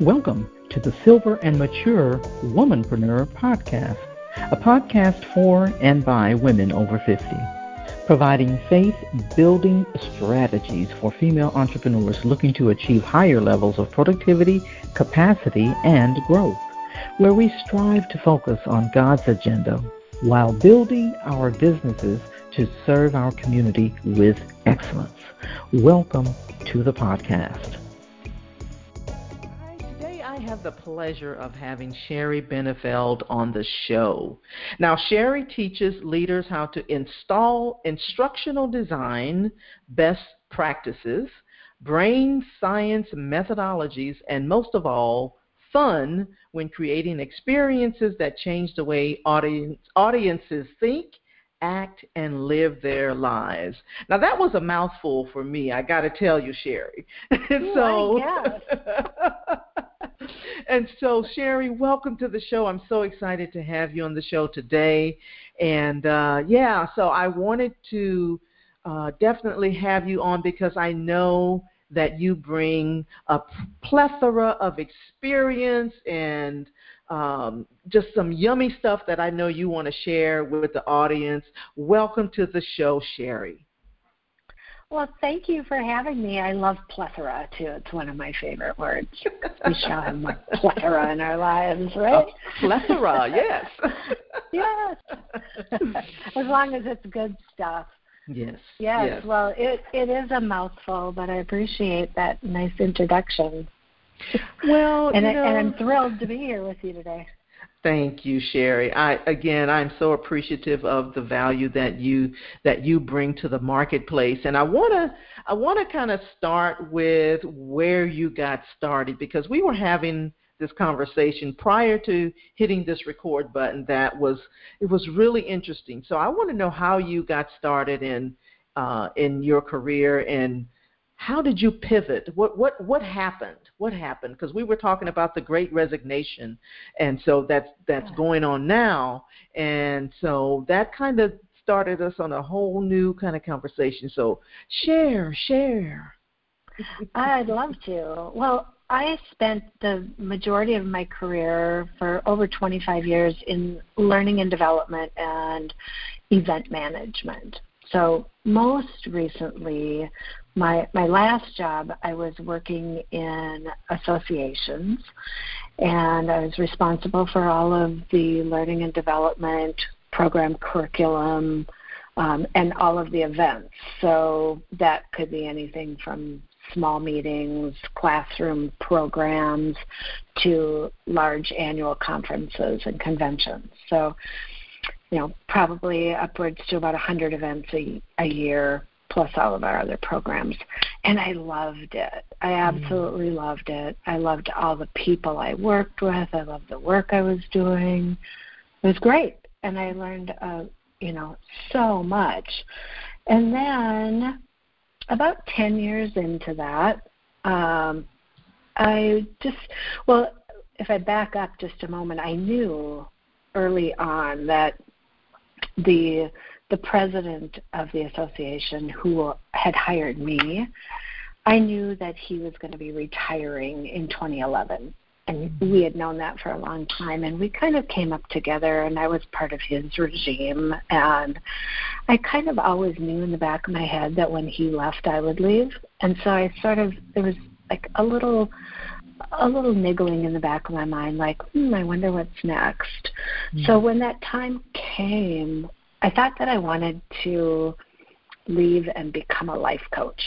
Welcome to the Silver and Mature Womanpreneur Podcast, a podcast for and by women over 50, providing faith building strategies for female entrepreneurs looking to achieve higher levels of productivity, capacity, and growth, where we strive to focus on God's agenda while building our businesses to serve our community with excellence. Welcome to the podcast. Have the pleasure of having Sheri Bennefeld on the show. Now, Sheri teaches leaders how to install instructional design best practices, brain science methodologies, and most of all, fun when creating experiences that change the way audience, audiences think act and live their lives. Now that was a mouthful for me. I got to tell you, Sherry. so, and so, Sheri, welcome to the show. I'm so excited to have you on the show today. And uh, yeah, so I wanted to uh, definitely have you on because I know that you bring a plethora of experience and um, just some yummy stuff that I know you want to share with the audience. Welcome to the show, Sheri. Well, thank you for having me. I love plethora too. It's one of my favorite words. we shall have more plethora in our lives, right? Oh, plethora, yes. yes. as long as it's good stuff. Yes. Yes. yes. Well, it it is a mouthful, but I appreciate that nice introduction. Well, and, I, and I'm thrilled to be here with you today. Thank you, Sheri. I again, I'm so appreciative of the value that you that you bring to the marketplace, and I wanna I wanna kind of start with where you got started because we were having this conversation prior to hitting this record button. That was it was really interesting. So I want to know how you got started in uh, in your career and how did you pivot? What what what happened? What happened? Because we were talking about the Great Resignation, and so that's that's going on now, and so that kind of started us on a whole new kind of conversation. So share, share. I'd love to. Well, I spent the majority of my career for over 25 years in learning and development and event management. So most recently, my my last job, I was working in associations, and I was responsible for all of the learning and development program curriculum. Um, and all of the events. So that could be anything from small meetings, classroom programs, to large annual conferences and conventions. So you know, probably upwards to about 100 events a, a year, plus all of our other programs. And I loved it. I mm. absolutely mm. loved it. I loved all the people I worked with. I loved the work I was doing. It was great. And I learned, uh, you know, so much. And then about 10 years into that, um, I just, well, if I back up just a moment, I knew early on that the the president of the association who had hired me, I knew that he was going to be retiring in 2011. And we had known that for a long time, and we kind of came up together, and I was part of his regime. And I kind of always knew in the back of my head that when he left, I would leave. And so I sort of, there was like a little a little niggling in the back of my mind, like, hmm, I wonder what's next. Mm-hmm. So when that time came, I thought that I wanted to leave and become a life coach.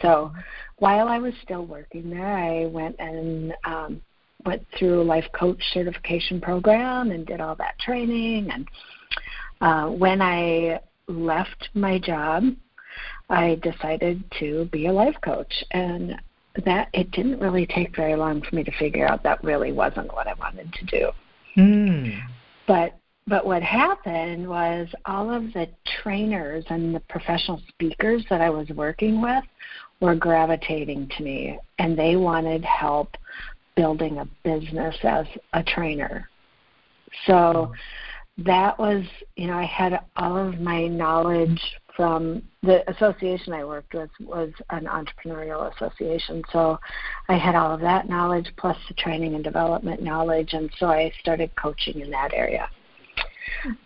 So while I was still working there, I went and um, went through a life coach certification program and did all that training. And uh, when I left my job, I decided to be a life coach. And that it didn't really take very long for me to figure out that really wasn't what I wanted to do. Hmm. But but what happened was all of the trainers and the professional speakers that I was working with were gravitating to me and they wanted help building a business as a trainer. So that was, you know, I had all of my knowledge from the association I worked with was an entrepreneurial association. So I had all of that knowledge plus the training and development knowledge, and so I started coaching in that area.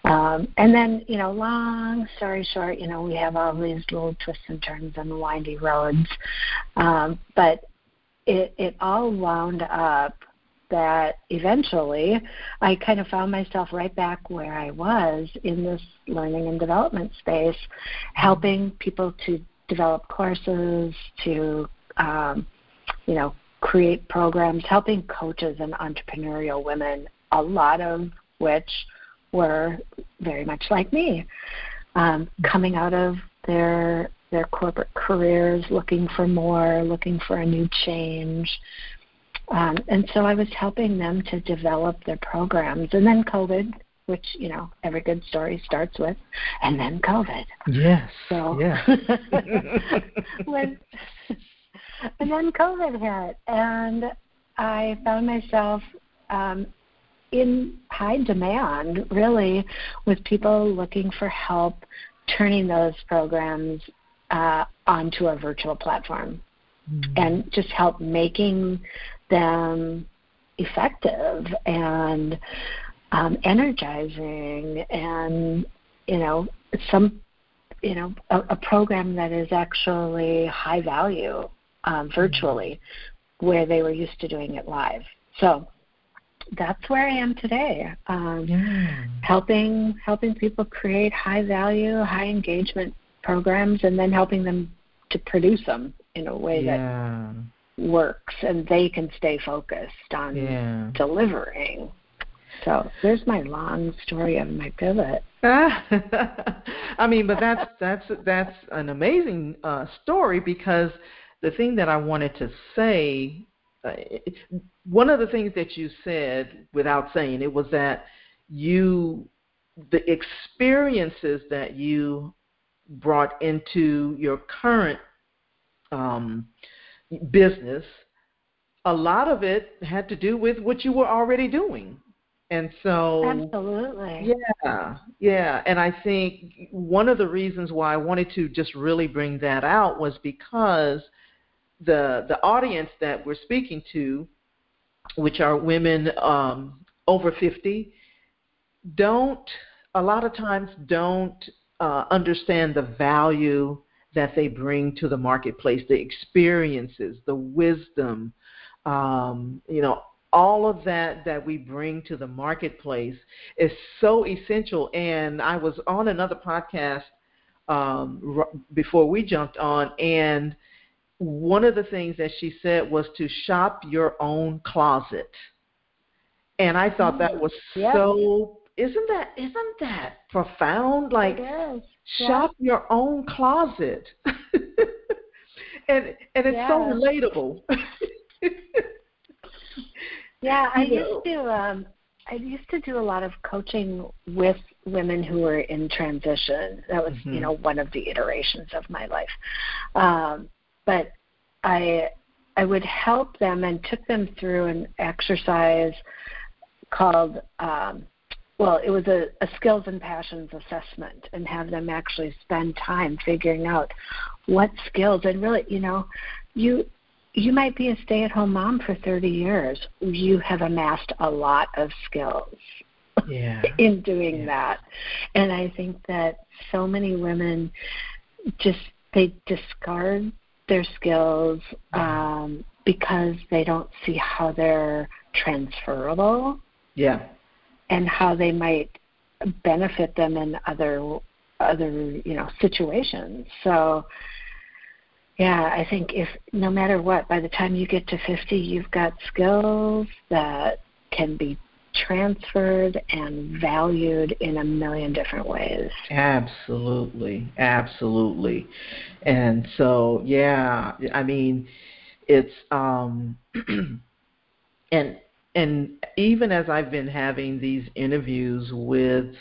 Um, and then, you know, long story short, you know, we have all these little twists and turns and windy roads, um, but it it all wound up that eventually I kind of found myself right back where I was in this learning and development space, helping people to develop courses, to um, you know create programs, helping coaches and entrepreneurial women, a lot of which were very much like me, um, coming out of their their corporate careers, looking for more, looking for a new change. Um, and so I was helping them to develop their programs. And then COVID, which, you know, every good story starts with, and then COVID. Yes. So, yeah. when, and then COVID hit, and I found myself um, in high demand, really, with people looking for help turning those programs uh, onto a virtual platform mm-hmm. and just help making them effective and um, energizing and you know some you know a, a program that is actually high value um, virtually mm-hmm. where they were used to doing it live so that's where I am today, um, yeah. helping helping people create high value, high engagement programs, and then helping them to produce them in a way yeah. that works, and they can stay focused on yeah. delivering. So there's my long story of my pivot. I mean, but that's that's that's an amazing uh, story because the thing that I wanted to say one of the things that you said without saying it was that you the experiences that you brought into your current um, business a lot of it had to do with what you were already doing. And so absolutely. Yeah yeah. And i think one of the reasons why i wanted to just really bring that out was because the the audience that we're speaking to, which are women um, over 50, don't a lot of times don't uh, understand the value that they bring to the marketplace, the experiences, the wisdom, um, you know, all of that that we bring to the marketplace is so essential. And I was on another podcast um, r- before we jumped on, and one of the things that she said was to shop your own closet. And I thought that mm, was so isn't that isn't that profound? Like shop your own closet. and and it's so relatable. yeah, I used to um I used to do a lot of coaching with women who were in transition. That was, mm-hmm. you know, one of the iterations of my life. Um, but I I would help them and took them through an exercise called um, well, it was a, a skills and passions assessment and have them actually spend time figuring out what skills and really, you know, you you might be a stay at home mom for 30 years. You have amassed a lot of skills yeah. in doing yeah. that. And I think that so many women just they discard their skills um, because they don't see how they're transferable. Yeah. And how they might benefit them in other other you know situations. So yeah, I think if no matter what, by the time you get to 50, you've got skills that can be transferred and valued in a million different ways. Absolutely, absolutely. And so, yeah, I mean, it's um and and even as I've been having these interviews with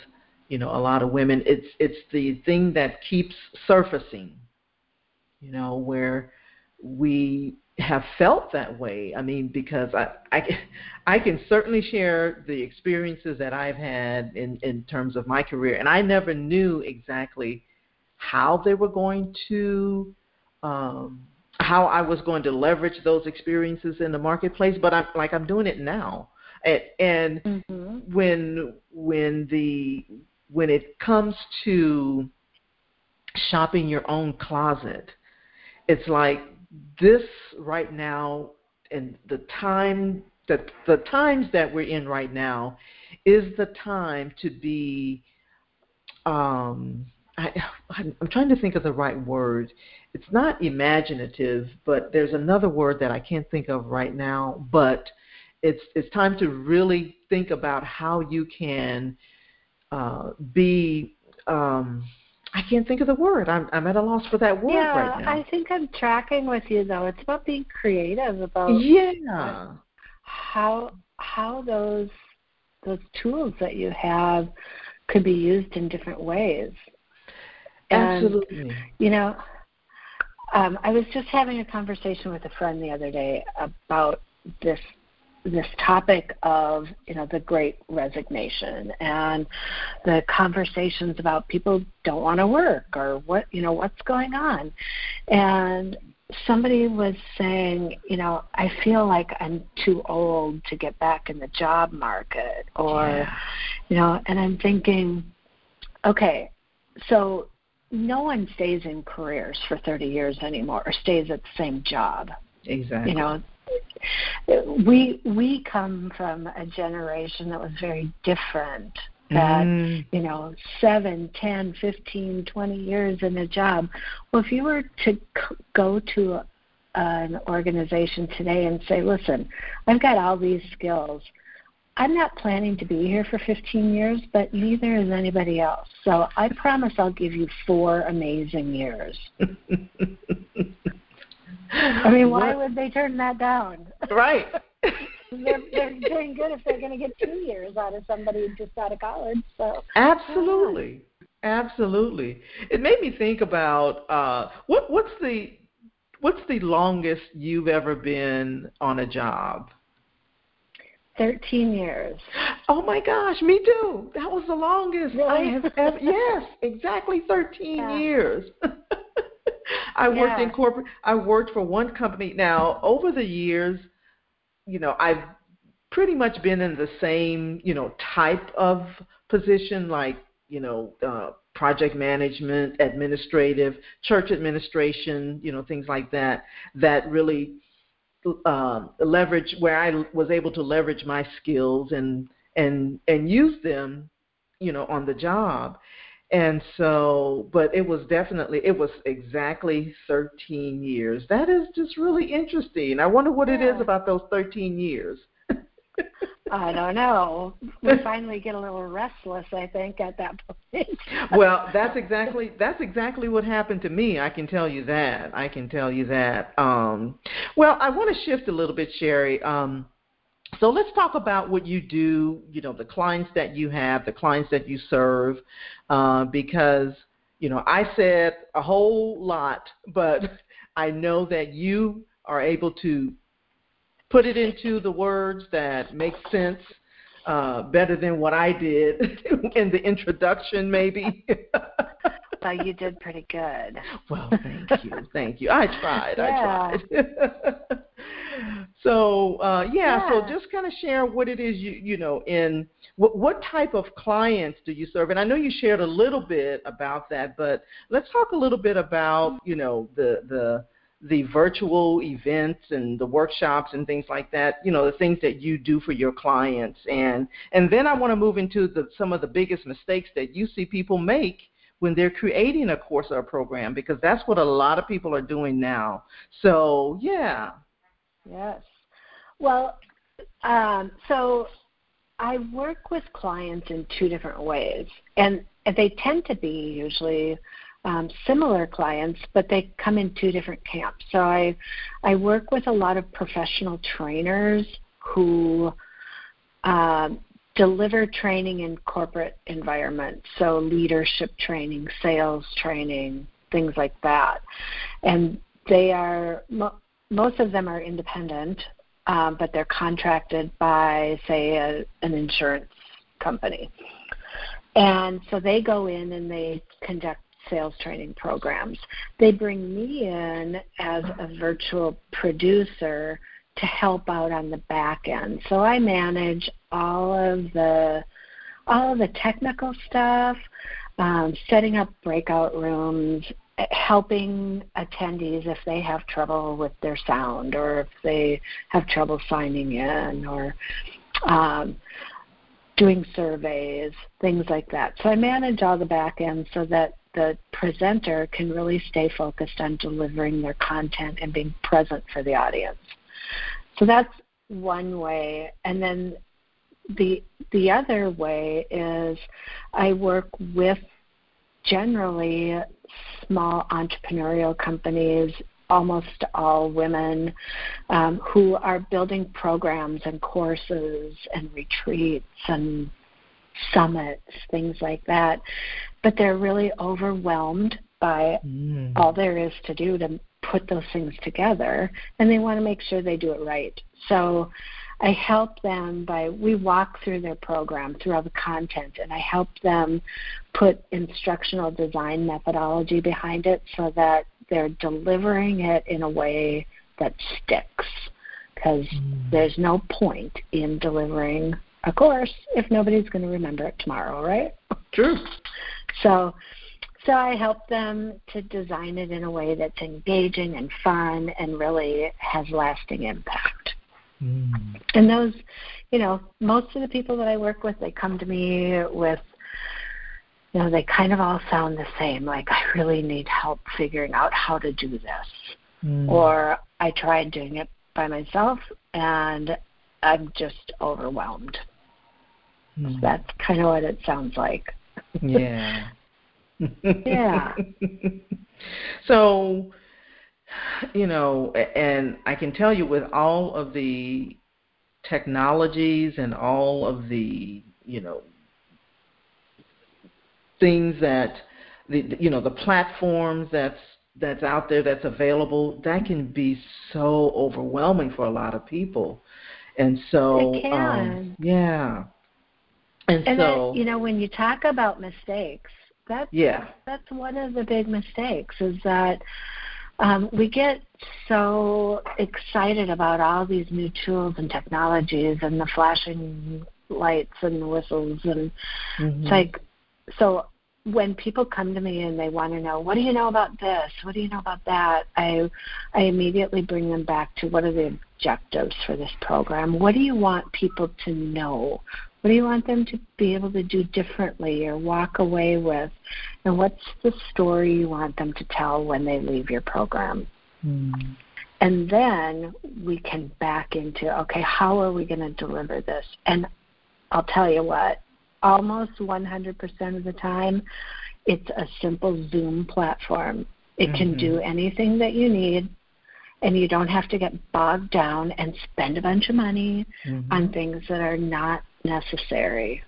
you know a lot of women, it's it's the thing that keeps surfacing. You know, where we have felt that way. I mean, because I, I, I can certainly share the experiences that I've had in, in terms of my career, and I never knew exactly how they were going to um, how I was going to leverage those experiences in the marketplace, but I'm like I'm doing it now. And, and mm-hmm. when when the when it comes to shopping your own closet, it's like this right now and the time that the times that we're in right now is the time to be um I, I'm trying to think of the right word. It's not imaginative, but there's another word that I can't think of right now. But it's it's time to really think about how you can uh, be. Um, I can't think of the word. I'm I'm at a loss for that word yeah, right now. I think I'm tracking with you though. It's about being creative about yeah how how those those tools that you have could be used in different ways. Absolutely. And, you know, um, I was just having a conversation with a friend the other day about this this topic of you know the great resignation and the conversations about people don't want to work or what you know what's going on and somebody was saying you know i feel like i'm too old to get back in the job market or yeah. you know and i'm thinking okay so no one stays in careers for 30 years anymore or stays at the same job. Exactly. You know, we we come from a generation that was very different that mm. you know seven ten fifteen twenty years in a job well if you were to c- go to a, an organization today and say listen i've got all these skills I'm not planning to be here for 15 years, but neither is anybody else. So I promise I'll give you four amazing years. I mean, why what? would they turn that down? Right. they're, they're doing good if they're going to get two years out of somebody just out of college. So absolutely, absolutely. It made me think about uh, what what's the what's the longest you've ever been on a job? 13 years. Oh my gosh, me too. That was the longest really? I have ever. yes, exactly 13 yeah. years. I worked yeah. in corporate. I worked for one company. Now, over the years, you know, I've pretty much been in the same, you know, type of position, like you know, uh, project management, administrative, church administration, you know, things like that. That really um, leverage where I was able to leverage my skills and and and use them, you know, on the job. And so, but it was definitely it was exactly 13 years. That is just really interesting. I wonder what yeah. it is about those 13 years. I don't know. We finally get a little restless, I think, at that point. well, that's exactly that's exactly what happened to me. I can tell you that. I can tell you that. Um, well, I want to shift a little bit, Sheri. Um, so let's talk about what you do. You know, the clients that you have, the clients that you serve, uh, because you know I said a whole lot, but I know that you are able to put it into the words that make sense uh, better than what I did in the introduction, maybe. you did pretty good. Well, thank you, thank you. I tried, yeah. I tried. so uh, yeah, yeah, so just kind of share what it is you you know in what what type of clients do you serve? And I know you shared a little bit about that, but let's talk a little bit about you know the the the virtual events and the workshops and things like that you know the things that you do for your clients and and then i want to move into the some of the biggest mistakes that you see people make when they're creating a course or a program because that's what a lot of people are doing now. So yeah. Yes. Well um, so i work with clients in two different ways and they tend to be usually um, similar clients, but they come in two different camps. So I, I work with a lot of professional trainers who um, deliver training in corporate environments, so leadership training, sales training, things like that. And they are mo- most of them are independent, um, but they're contracted by, say, a, an insurance company. And so they go in and they conduct sales training programs. They bring me in as a virtual producer to help out on the back end. So I manage all of the all of the technical stuff, um, setting up breakout rooms, helping attendees if they have trouble with their sound or if they have trouble signing in or um, doing surveys, things like that. So I manage all the back end so that the presenter can really stay focused on delivering their content and being present for the audience. So that's one way. And then the the other way is I work with generally small entrepreneurial companies almost all women um, who are building programs and courses and retreats and summits, things like that. But they're really overwhelmed by mm. all there is to do to put those things together, and they want to make sure they do it right. So I help them by we walk through their program through all the content and I help them put instructional design methodology behind it so that they're delivering it in a way that sticks because mm. there's no point in delivering a course if nobody's going to remember it tomorrow, right? True. So so I help them to design it in a way that's engaging and fun and really has lasting impact. Mm. And those, you know, most of the people that I work with, they come to me with, you know, they kind of all sound the same. Like, I really need help figuring out how to do this. Mm. Or I tried doing it by myself and I'm just overwhelmed. Mm. So that's kind of what it sounds like. Yeah. yeah. so, you know, and I can tell you with all of the technologies and all of the, you know, things that the you know the platforms that's that's out there that's available that can be so overwhelming for a lot of people and so it can. Um, yeah and, and so that, you know when you talk about mistakes that's yeah. that's one of the big mistakes is that um, we get so excited about all these new tools and technologies and the flashing lights and the whistles and mm-hmm. it's like so when people come to me and they want to know what do you know about this? What do you know about that? I i immediately bring them back to what are the objectives for this program? What do you want people to know what do you want them to be able to do differently or walk away with? And what's the story you want them to tell when they leave your program? Mm. And then we can back into okay, how are we going to deliver this? And I'll tell you what, almost 100% of the time, it's a simple Zoom platform. It mm-hmm. can do mm-hmm. anything that you need, and you don't have to get bogged down and spend a bunch of money mm-hmm. on things that are not necessary.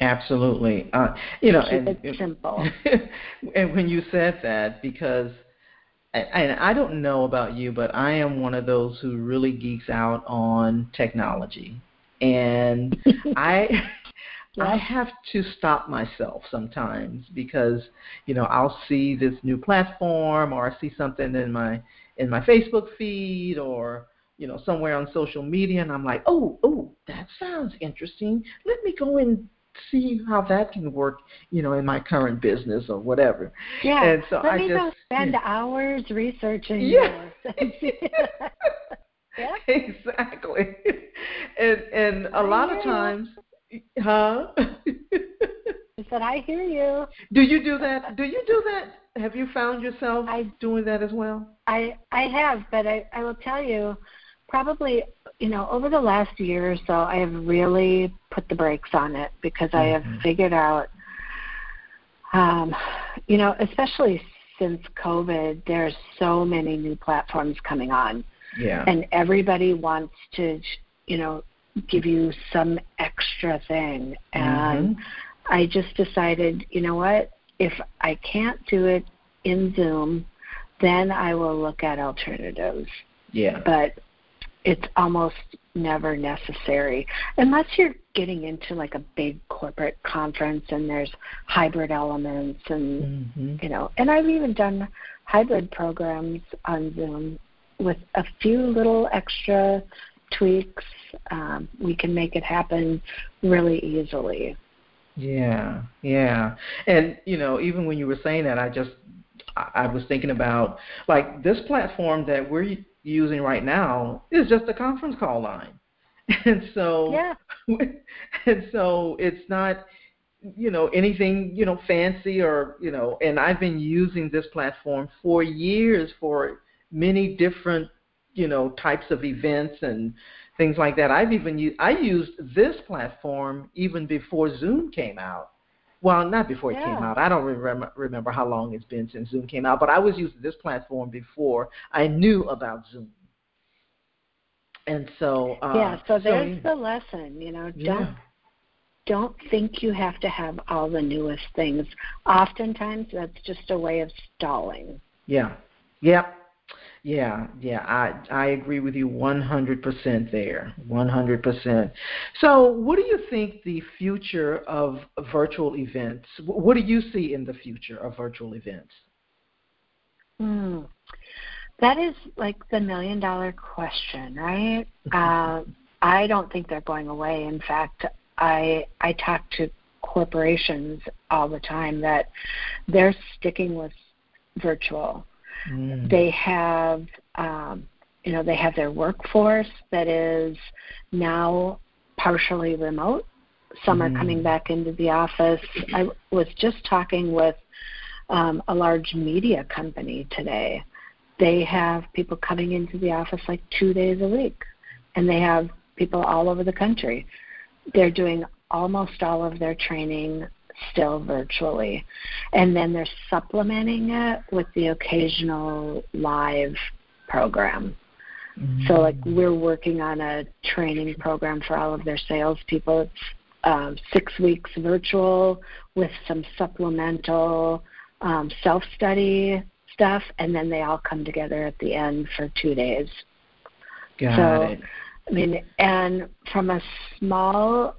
Absolutely. Uh, you know, Keep and, it simple. and when you said that, because and I don't know about you, but I am one of those who really geeks out on technology, and I. I have to stop myself sometimes because you know I'll see this new platform or I see something in my in my Facebook feed or you know, somewhere on social media, and I'm like, oh, oh, that sounds interesting. Let me go and see how that can work, you know, in my current business or whatever. Yeah. And so Let I me just go spend yeah. hours researching. Yeah. yeah. Exactly. And and a I lot of times, huh? I said, I hear you. Do you do that? Do you do that? Have you found yourself I, doing that as well? I I have, but I I will tell you probably you know over the last year or so i have really put the brakes on it because i have mm-hmm. figured out um you know especially since covid there's so many new platforms coming on. Yeah. And everybody wants to you know give you some extra thing. And mm-hmm. i just decided you know what? If i can't do it in zoom then i will look at alternatives. Yeah. But it's almost never necessary. Unless you're getting into like a big corporate conference and there's hybrid elements and mm-hmm. you know and I've even done hybrid programs on Zoom with a few little extra tweaks. Um, we can make it happen really easily. Yeah yeah. And you know even when you were saying that I just I was thinking about like this platform that we're using right now is just a conference call line. And so yeah. and so it's not you know anything you know fancy or you know and I've been using this platform for years for many different you know types of events and things like that. I've even used I used this platform even before Zoom came out. Well, not before it yeah. came out. I don't remember remember how long it's been since Zoom came out, but I was using this platform before I knew about Zoom. And so uh, yeah, so there's so, the lesson. You know, don't don't think you have to have all the newest things. Oftentimes, that's just a way of stalling. Yeah. Yep. Yeah, yeah, I I agree with you 100% there. 100%. So, what do you think the future of virtual events? What do you see in the future of virtual events? Hmm. That is like the million dollar question, right? uh, I don't think they're going away. In fact, I I talk to corporations all the time that they're sticking with virtual Mm. They have, um, you know, they have their workforce that is now partially remote. Some mm. are coming mm. back into the office. I was just talking with um, a large media company today. They have people coming into the office like two days a week, and they have people all over the country. They're doing almost all of their training still virtually. And then they're supplementing it with the occasional live program. Mm-hmm. So, like, we're working on a training program for all of their salespeople. It's um, six weeks virtual with some supplemental um, self study stuff, and then they all come together at the end for two days. Got so, it. I mean, and from a small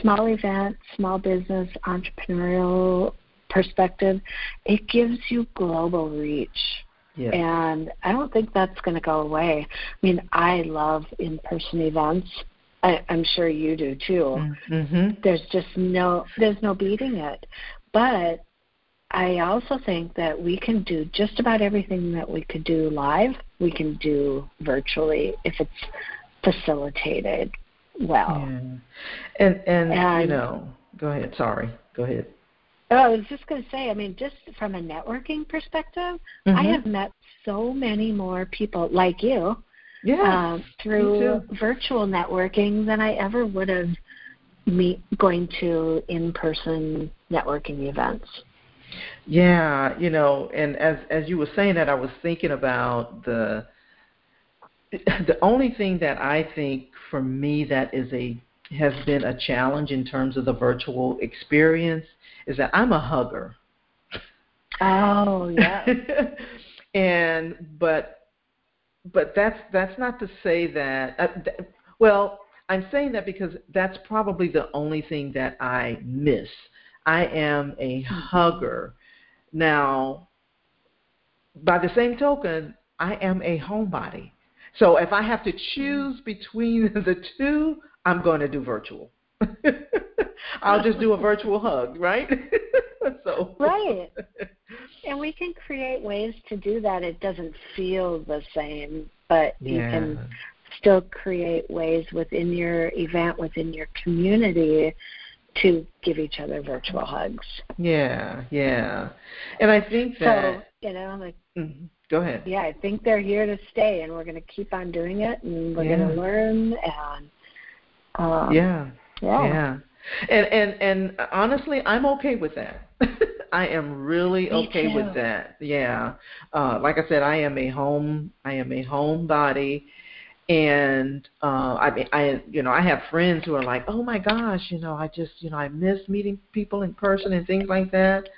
small event, small business, entrepreneurial perspective, it gives you global reach. And I don't think that's going to go away. I mean, I love in person events. I, I'm sure you do too. Mm-hmm. There's just no there's no beating it. But I also think that we can do just about everything that we could do live, we can do virtually if it's facilitated well. Yeah. And, and and you know, go ahead. Sorry, go ahead. Oh, I was just going to say, I mean, just from a networking perspective, mm-hmm. I have met so many more people like you yeah, um, through virtual networking than I ever would have meet going to in-person networking events. Yeah, you know, and as as you were saying that, I was thinking about the the only thing that I think for me that is a has been a challenge in terms of the virtual experience is that I'm a hugger. Oh yeah. and but but that's that's not to say that uh, th- well I'm saying that because that's probably the only thing that I miss. I am a hugger. Now, by the same token, I am a homebody. So if I have to choose between the two, I'm going to do virtual. I'll just do a virtual hug, right? so Right. And we can create ways to do that. It doesn't feel the same, but yeah. you can still create ways within your event, within your community to give each other virtual hugs. Yeah, yeah. And I think that so, you know, like mm-hmm. Go ahead. Yeah, I think they're here to stay, and we're going to keep on doing it, and we're yeah. going to learn, and um, yeah, yeah, yeah. And and and honestly, I'm okay with that. I am really Me okay too. with that. Yeah. Uh, like I said, I am a home. I am a homebody, and uh, I mean, I you know, I have friends who are like, oh my gosh, you know, I just you know, I miss meeting people in person and things like that.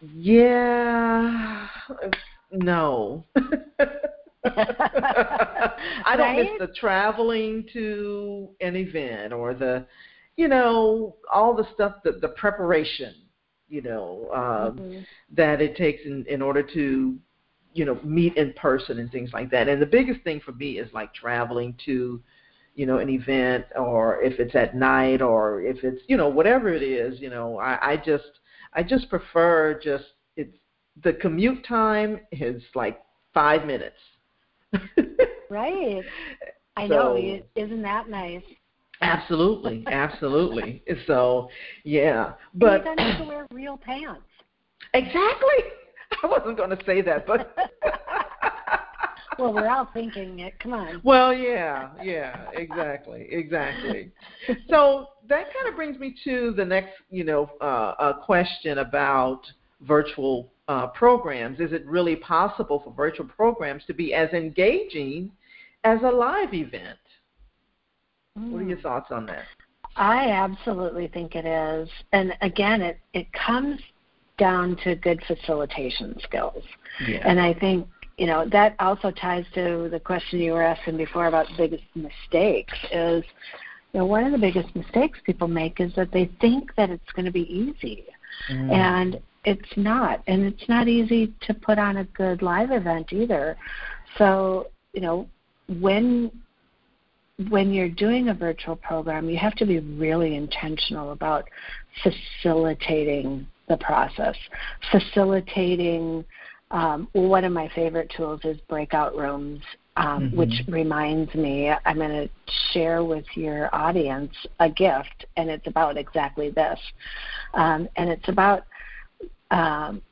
Yeah, no. I don't right? miss the traveling to an event or the, you know, all the stuff, that the preparation, you know, um, mm-hmm. that it takes in, in order to, you know, meet in person and things like that. And the biggest thing for me is like traveling to, you know, an event or if it's at night or if it's, you know, whatever it is, you know, I, I just, I just prefer just, the commute time is like five minutes right. I so, know. Isn't that nice? Absolutely, absolutely. so, yeah, but you don't have to wear real pants. Exactly. I wasn't going to say that, but. well, we're all thinking it. Come on. Well, yeah, yeah, exactly, exactly. so that kind of brings me to the next, you know, uh, question about virtual uh, programs. Is it really possible for virtual programs to be as engaging as a live event? Mm. What are your hmm. thoughts on that? I absolutely think it is. And again, it, it comes down to good facilitation skills. Yeah. And I think, you know, that also ties to the question you were asking before about biggest mistakes is, you know, one of the biggest mistakes people make is that they think that it's going to be easy. Mm. And it's not. And it's not easy to put on a good live event either. So you know when when you're doing a virtual program you have to be really intentional about facilitating the process. Facilitating um, one of my favorite tools is breakout rooms um, mm-hmm. which reminds me i'm going to share with your audience a gift and it's about exactly this. Um, and it's about um,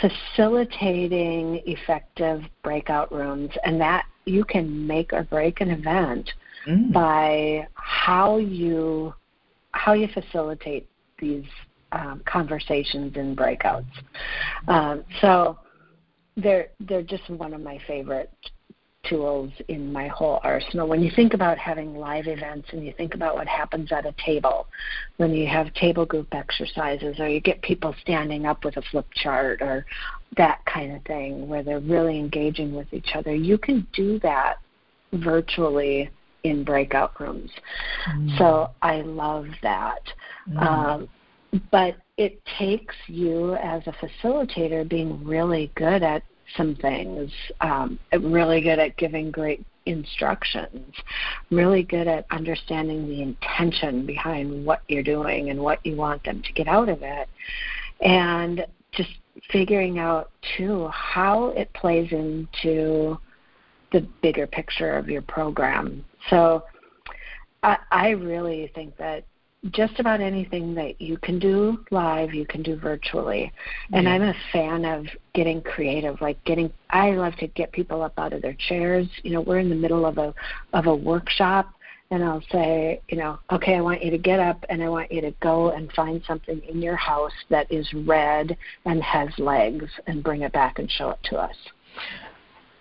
facilitating effective breakout rooms, and that you can make or break an event mm. by how you how you facilitate these um, conversations and breakouts. Um, so they're they're just one of my favorite tools in my whole arsenal. When you think about having live events and you think about what happens at a table, when you have table group exercises or you get people standing up with a flip chart or that kind of thing where they're really engaging with each other, you can do that virtually in breakout rooms. Mm. So I love that. Mm. Um, but it takes you as a facilitator being really good at some things, um, really good at giving great instructions, really good at understanding the intention behind what you're doing and what you want them to get out of it, and just figuring out too how it plays into the bigger picture of your program. So I, I really think that just about anything that you can do live, you can do virtually. And yeah. I'm a fan of getting creative, like getting I love to get people up out of their chairs. You know, we're in the middle of a of a workshop and I'll say, you know, okay, I want you to get up and I want you to go and find something in your house that is red and has legs and bring it back and show it to us.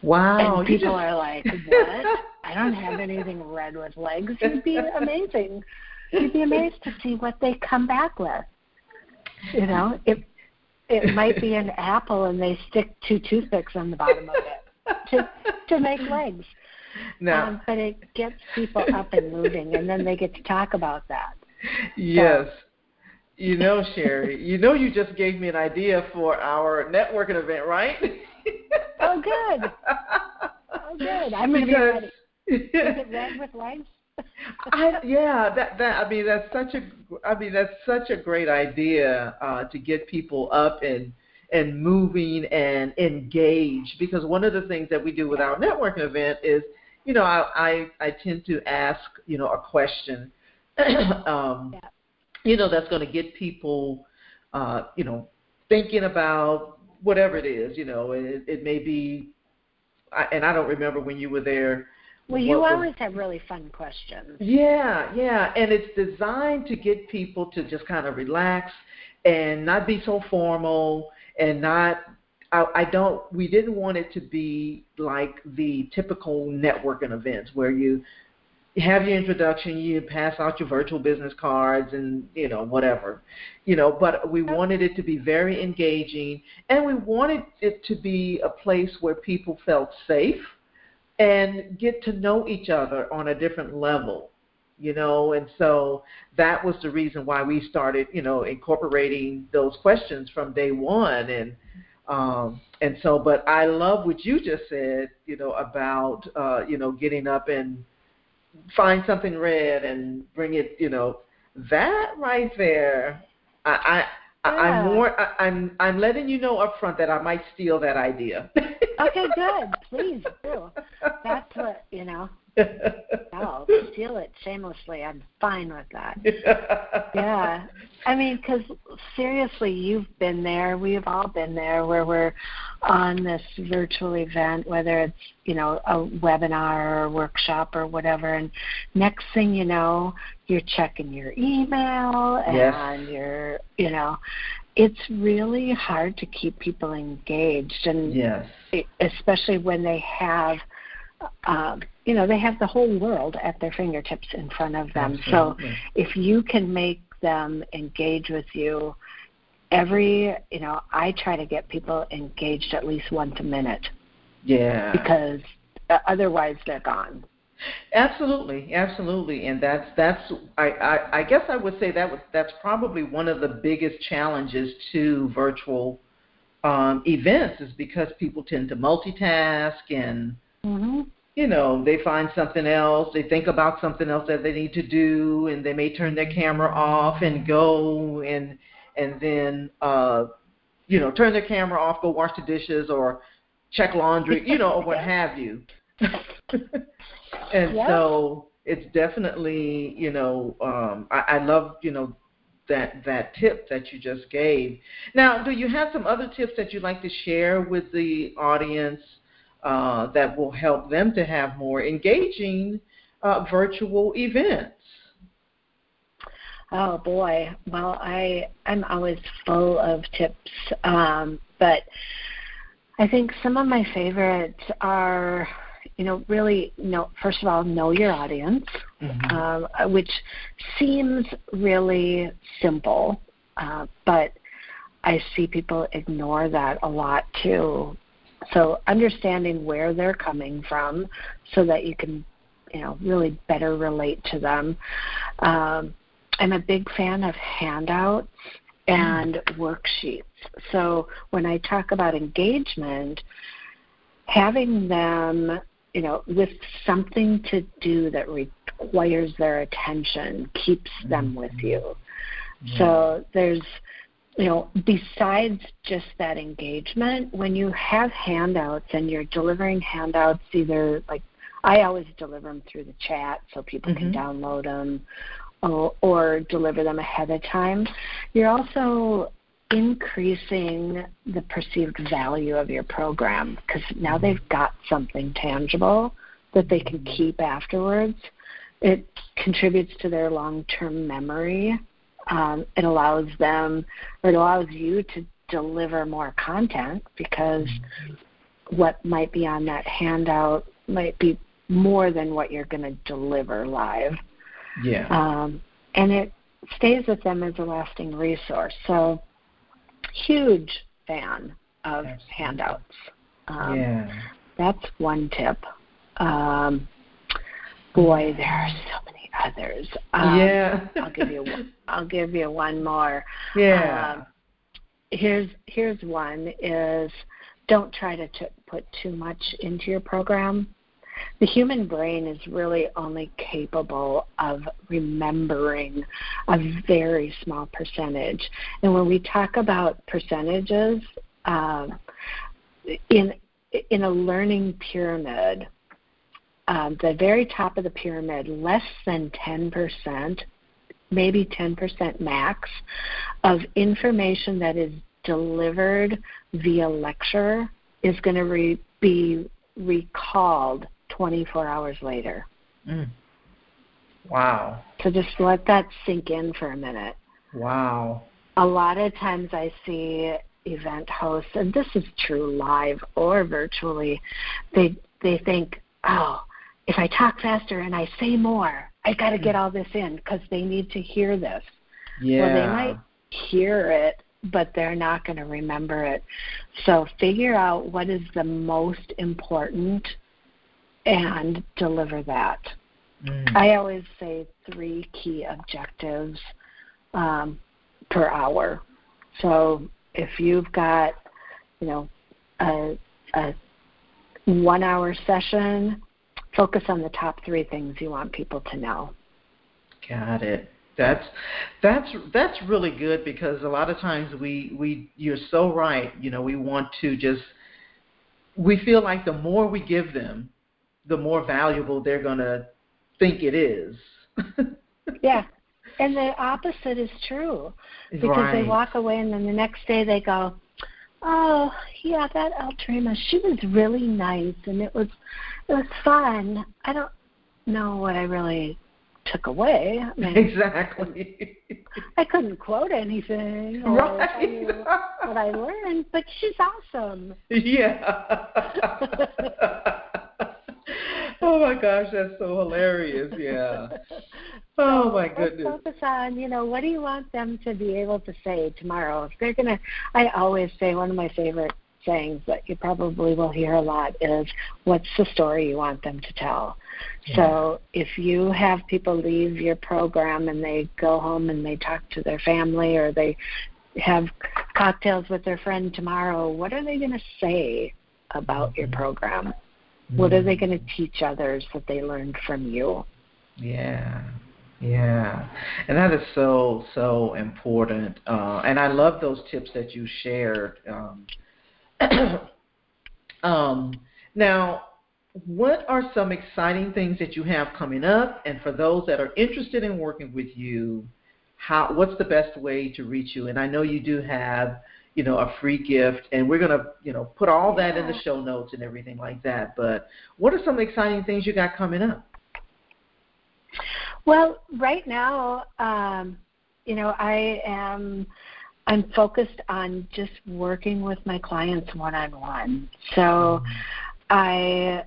Wow. And people just... are like, What? I don't have anything red with legs. It'd be amazing you'd be amazed to see what they come back with. You know, it it might be an apple and they stick two toothpicks on the bottom of it to to make legs. No. Um, but it gets people up and moving, and then they get to talk about that. Yes. So. You know, Sheri, you know you just gave me an idea for our networking event, right? oh, good. Oh, good. I'm going to be ready. Is it red with legs? I yeah, that that I mean that's such a I mean that's such a great idea uh, to get people up and and moving and engaged because one of the things that we do with our networking event is you know I I, I tend to ask you know a question um, yeah. you know that's going to get people uh, you know thinking about whatever it is you know it, it may be I, and I don't remember when you were there well, you always was, have really fun questions. Yeah, yeah, and it's designed to get people to just kind of relax and not be so formal and not. I, I don't. We didn't want it to be like the typical networking events where you have your introduction, you pass out your virtual business cards and, you know, whatever. You know, but we wanted it to be very engaging and we wanted it to be a place where people felt safe and get to know each other on a different level you know? And so that was the reason why we started you know incorporating those questions from day one. And um and so but i love what you just said you know about uh you know getting up and find something red and bring it you know that right there i i yeah. i'm more I, i'm i'm letting you know up front that i might steal that idea okay good please do that's what you know no, steal it shamelessly. I'm fine with that. yeah. I mean, because seriously, you've been there. We've all been there where we're on this virtual event, whether it's, you know, a webinar or a workshop or whatever. And next thing you know, you're checking your email and yes. you're, you know, it's really hard to keep people engaged. And yes. especially when they have – um, you know, they have the whole world at their fingertips in front of them. Absolutely. So if you can make them engage with you every, you know, I try to get people engaged at least once a minute. Yeah. Because uh, otherwise they're gone. Absolutely, absolutely, and that's that's I, I, I guess I would say that was that's probably one of the biggest challenges to virtual um, events is because people tend to multitask and mm-hmm you know, they find something else, they think about something else that they need to do, and they may turn their camera off and go and and then uh, you know, turn their camera off, go wash the dishes or check laundry, you know, or what have you. and yep. so it's definitely, you know, um, I, I love, you know, that that tip that you just gave. Now, do you have some other tips that you'd like to share with the audience uh, that will help them to have more engaging uh, virtual events. Oh boy, well I I'm always full of tips, um, but I think some of my favorites are you know really know first of all know your audience, mm-hmm. um, which seems really simple, uh, but I see people ignore that a lot too. So understanding where they're coming from so that you can, you know, really better relate to them. Um, I'm a big fan of handouts and worksheets. So when I talk about engagement, having them, you know, with something to do that requires their attention keeps them with mm-hmm. you. Mm-hmm. So there's you know, besides just that engagement, when you have handouts and you're delivering handouts, either like I always deliver them through the chat so people mm-hmm. can download them or, uh, or deliver them ahead of time, you're also increasing the perceived value of your program because now they've got something tangible that they can keep afterwards. It contributes to their long term memory um, it allows them or it allows you to deliver more content because what might be on that handout might be more than what you're going to deliver live. Yeah. Um, and it stays with them as a lasting resource. So, huge fan of Absolutely. handouts. Um, yeah. That's one tip. Um, boy, there are so many others. Um, yeah. I'll give you. I'll give you one more. Yeah. Um, here's here's one is don't try to t- put too much into your program. The human brain is really only capable of remembering a very small percentage. And when we talk about percentages, um, in in a learning pyramid, um, the very top of the pyramid, less than 10%, maybe 10% max, of information that is delivered via lecture is going to re- be recalled 24 hours later. Mm. Wow. So just let that sink in for a minute. Wow. A lot of times I see event hosts, and this is true live or virtually, they they think, oh, if I talk faster and I say more, I got to get all this in because they need to hear this. Yeah. Well, they might hear it, but they're not going to remember it. So figure out what is the most important and deliver that. Mm. I always say three key objectives um, per hour. So if you've got, you know, a, a one hour session, focus on the top three things you want people to know. Got it. That's that's that's really good because a lot of times we we you're so right. You know, we want to just we feel like the more we give them, the more valuable they're going to think it is. yeah. And the opposite is true. Because right. they walk away and then the next day they go, Oh, yeah, that Aldreama, she was really nice and it was it was fun. I don't know what I really took away. I mean, exactly. I couldn't quote anything or right. tell you what I learned, but she's awesome. Yeah. oh my gosh, that's so hilarious. Yeah. Oh my goodness. Focus on, you know, what do you want them to be able to say tomorrow? If they're gonna I always say one of my favorite sayings that you probably will hear a lot is what's the story you want them to tell? Yeah. So if you have people leave your program and they go home and they talk to their family or they have cocktails with their friend tomorrow, what are they going to say about mm-hmm. your program? Mm-hmm. What are they mm-hmm. going to teach others that they learned from you? Yeah. Yeah, and that is so so important. Uh, and I love those tips that you shared. Um, um, now, what are some exciting things that you have coming up? And for those that are interested in working with you, how what's the best way to reach you? And I know you do have, you know, a free gift, and we're gonna, you know, put all that in the show notes and everything like that. But what are some exciting things you got coming up? Well, right now, um, you know, I am I'm focused on just working with my clients one on one. So mm-hmm. I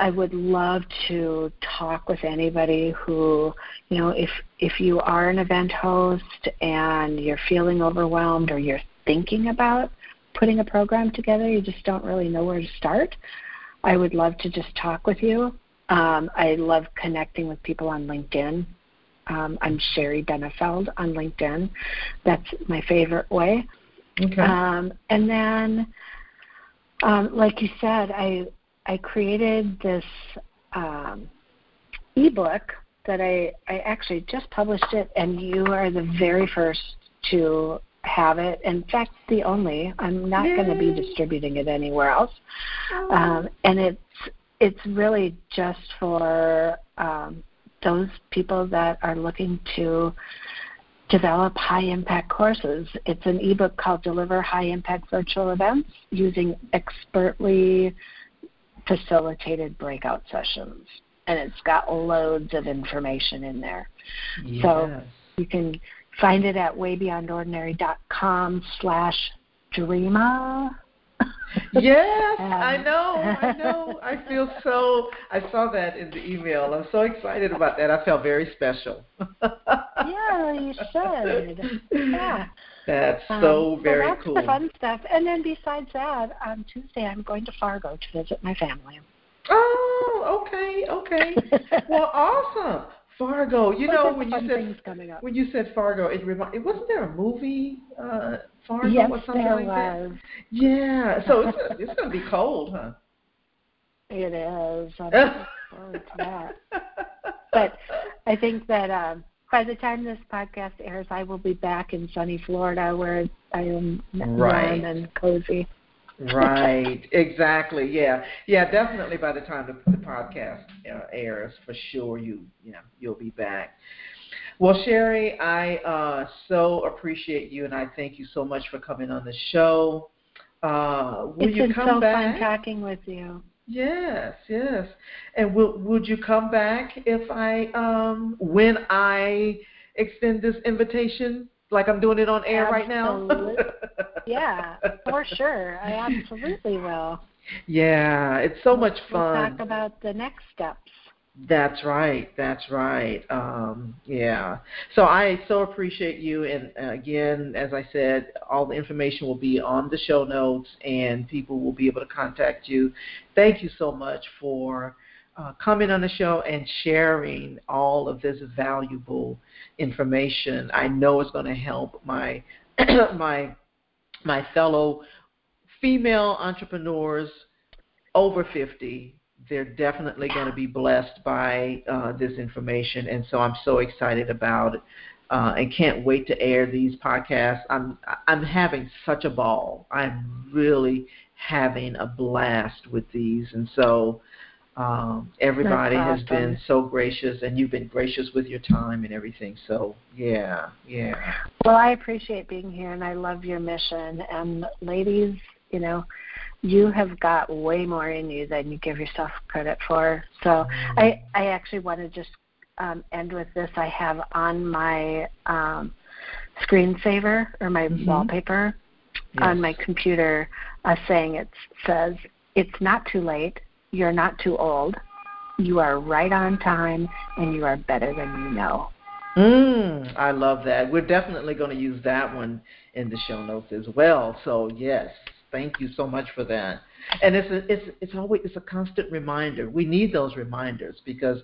I would love to talk with anybody who, you know, if if you are an event host and you're feeling overwhelmed or you're thinking about putting a program together, you just don't really know where to start. I would love to just talk with you. Um, I love connecting with people on LinkedIn. Um, I'm Sheri Bennefeld on LinkedIn. That's my favorite way. Okay. Um, and then, um, like you said, I I created this um, ebook that I I actually just published it, and you are the very first to have it. In fact, the only. I'm not going to be distributing it anywhere else. Oh. Um, and it's it's really just for um, those people that are looking to develop high impact courses. It's an ebook called Deliver High Impact Virtual Events using expertly facilitated breakout sessions. And it's got loads of information in there. Yes. So you can find it at waybeyondordinary.com slash dreama yes, I know, I know. I feel so. I saw that in the email. I'm so excited about that. I felt very special. yeah, you should. Yeah. That's so um, very so that's cool. the fun stuff. And then besides that, on Tuesday I'm going to Fargo to visit my family. Oh, okay, okay. well, awesome. Fargo. You know when you said when you said Fargo, it remind. It wasn't there a movie uh, Fargo yes, or something there like was. that? Yeah. So it's it's going to be cold, huh? It is. I'm looking forward to that. But I think that um, by the time this podcast airs, I will be back in sunny Florida, where I am right. warm and cozy. Right. Exactly. Yeah. Yeah. Definitely. By the time the, the podcast uh, airs, for sure, you you know you'll be back. Well, Sheri, I uh, so appreciate you, and I thank you so much for coming on the show. Uh, will it's you been come so back? fun talking with you. Yes, yes. And will would you come back if I um when I extend this invitation like I'm doing it on air absolutely. right now? yeah, for sure. I absolutely will. Yeah, it's so much fun. We'll talk about the next steps. That's right. That's right. Um, yeah. So I so appreciate you. And again, as I said, all the information will be on the show notes, and people will be able to contact you. Thank you so much for uh, coming on the show and sharing all of this valuable information. I know it's going to help my my my fellow female entrepreneurs over 50 they're definitely going to be blessed by uh, this information and so i'm so excited about it uh, and can't wait to air these podcasts. I'm i'm having such a ball. I'm really having a blast with these and so um, everybody awesome. has been so gracious, and you've been gracious with your time and everything. So yeah, yeah. Well, I appreciate being here, and I love your mission. And ladies, you know, you have got way more in you than you give yourself credit for. So mm. I, I actually want to just um, end with this. I have on my um, screensaver or my mm-hmm. wallpaper yes. on my computer a saying it says, "It's not too late." You're not too old. You are right on time, and you are better than you know. Mm, I love that. We're definitely going to use that one in the show notes as well. So yes, thank you so much for that. And it's a, it's it's always it's a constant reminder. We need those reminders because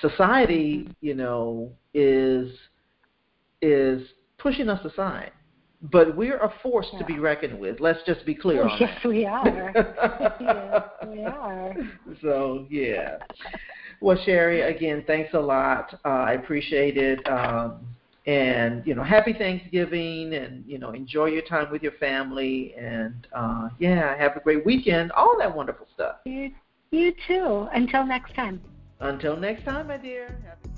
society, you know, is is pushing us aside but we're a force yeah. to be reckoned with. Let's just be clear on yes, that. we are. yes, we are. So yeah. Well, Sheri, again, thanks a lot. Uh, I appreciate it. Um, and you know, happy Thanksgiving, and you know, enjoy your time with your family, and uh, yeah, have a great weekend. All that wonderful stuff. You, you too. Until next time. Until next time, my dear. Happy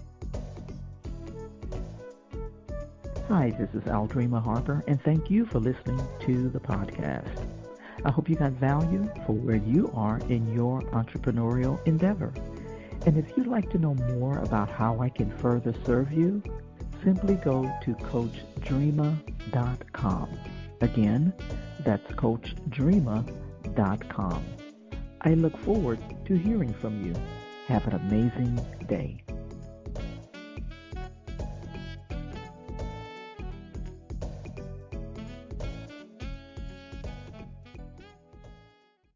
Hi, this is Aldreama Harper, and thank you for listening to the podcast. I hope you got value for where you are in your entrepreneurial endeavor. And if you'd like to know more about how I can further serve you, simply go to CoachDreama.com. Again, that's CoachDreama.com. I look forward to hearing from you. Have an amazing day.